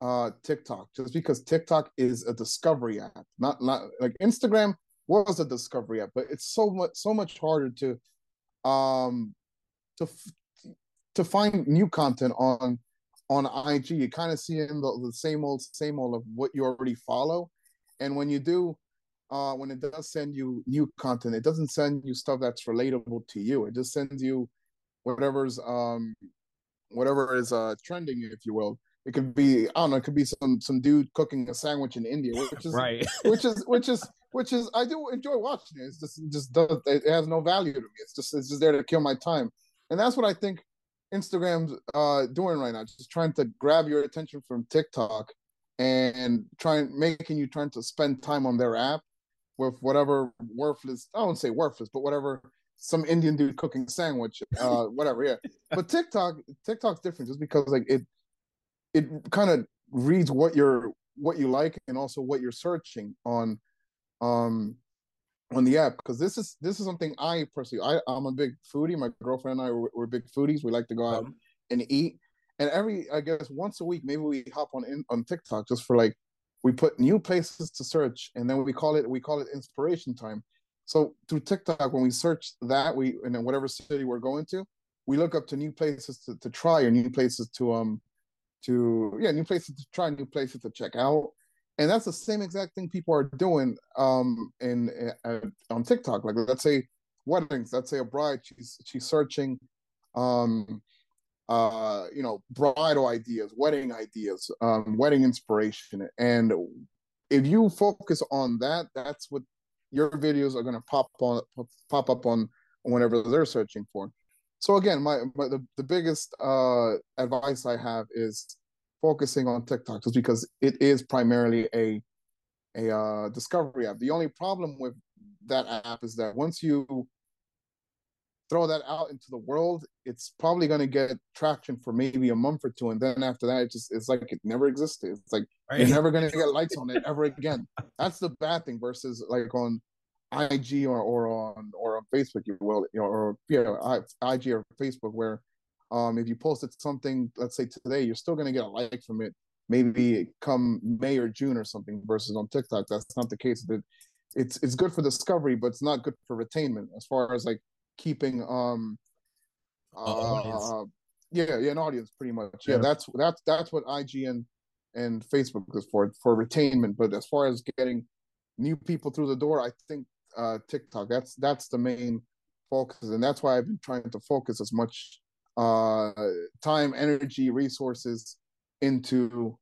uh, TikTok just because TikTok is a discovery app, not not like Instagram was a discovery app, but it's so much so much harder to um to to find new content on on IG. You kind of see in the, the same old same old of what you already follow, and when you do. Uh, when it does send you new content, it doesn't send you stuff that's relatable to you. It just sends you whatever's um whatever is uh trending, if you will. It could be I don't know. It could be some some dude cooking a sandwich in India, which is right. which is which is which is I do enjoy watching it. It's just it just does it has no value to me. It's just it's just there to kill my time, and that's what I think Instagram's uh doing right now. Just trying to grab your attention from TikTok and trying making you trying to spend time on their app with whatever worthless I don't say worthless, but whatever some Indian dude cooking sandwich, uh, whatever, yeah. But TikTok, TikTok's different just because like it it kind of reads what you're what you like and also what you're searching on um on the app because this is this is something I personally I I'm a big foodie. My girlfriend and I we're, we're big foodies. We like to go out um, and eat. And every I guess once a week maybe we hop on in, on TikTok just for like we put new places to search and then we call it we call it inspiration time. So through TikTok when we search that we and then whatever city we're going to, we look up to new places to, to try or new places to um to yeah new places to try new places to check out. And that's the same exact thing people are doing um in uh, on tiktok. Like let's say weddings let's say a bride she's she's searching um uh you know bridal ideas wedding ideas um wedding inspiration. And if you focus on that that's what your videos are going to pop on pop up on whenever they're searching for so again, my, my the, the biggest uh, advice I have is focusing on TikTok just because it is primarily a a uh, discovery app. The only problem with that app is that once you throw that out into the world, it's probably going to get traction for maybe a month or two, and then after that, it just it's like it never existed. It's like right. you're never going to get lights on it ever again. That's the bad thing versus like on IG or, or on or on Facebook, you will, you know, or yeah, IG or Facebook, where um, if you posted something, let's say today, you're still gonna get a like from it. Maybe come May or June or something. Versus on TikTok, that's not the case. That it's it's good for discovery, but it's not good for retainment as far as like keeping um uh, yeah yeah an audience pretty much yeah, yeah that's that's that's what IG and and Facebook is for for retainment. But as far as getting new people through the door, I think uh, TikTok. That's that's the main focus, and that's why I've been trying to focus as much uh, time, energy, resources into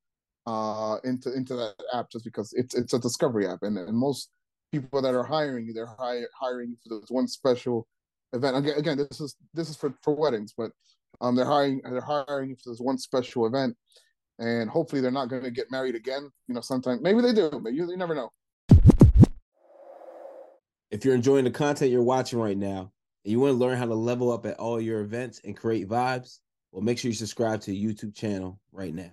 uh, into into that app, just because it's it's a discovery app, and, and most people that are hiring you, they're hire, hiring for this one special event. Again, again, this is this is for for weddings, but um, they're hiring they're hiring for this one special event, and hopefully they're not going to get married again. You know, sometimes maybe they do, but you, you never know. If you're enjoying the content you're watching right now and you want to learn how to level up at all your events and create vibes, Well, make sure you subscribe to the YouTube channel right now.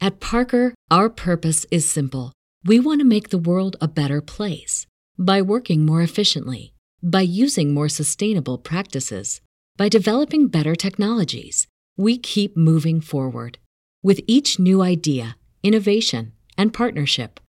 At Parker, our purpose is simple. We want to make the world a better place by working more efficiently, by using more sustainable practices, by developing better technologies. We keep moving forward. With each new idea, innovation, and partnership,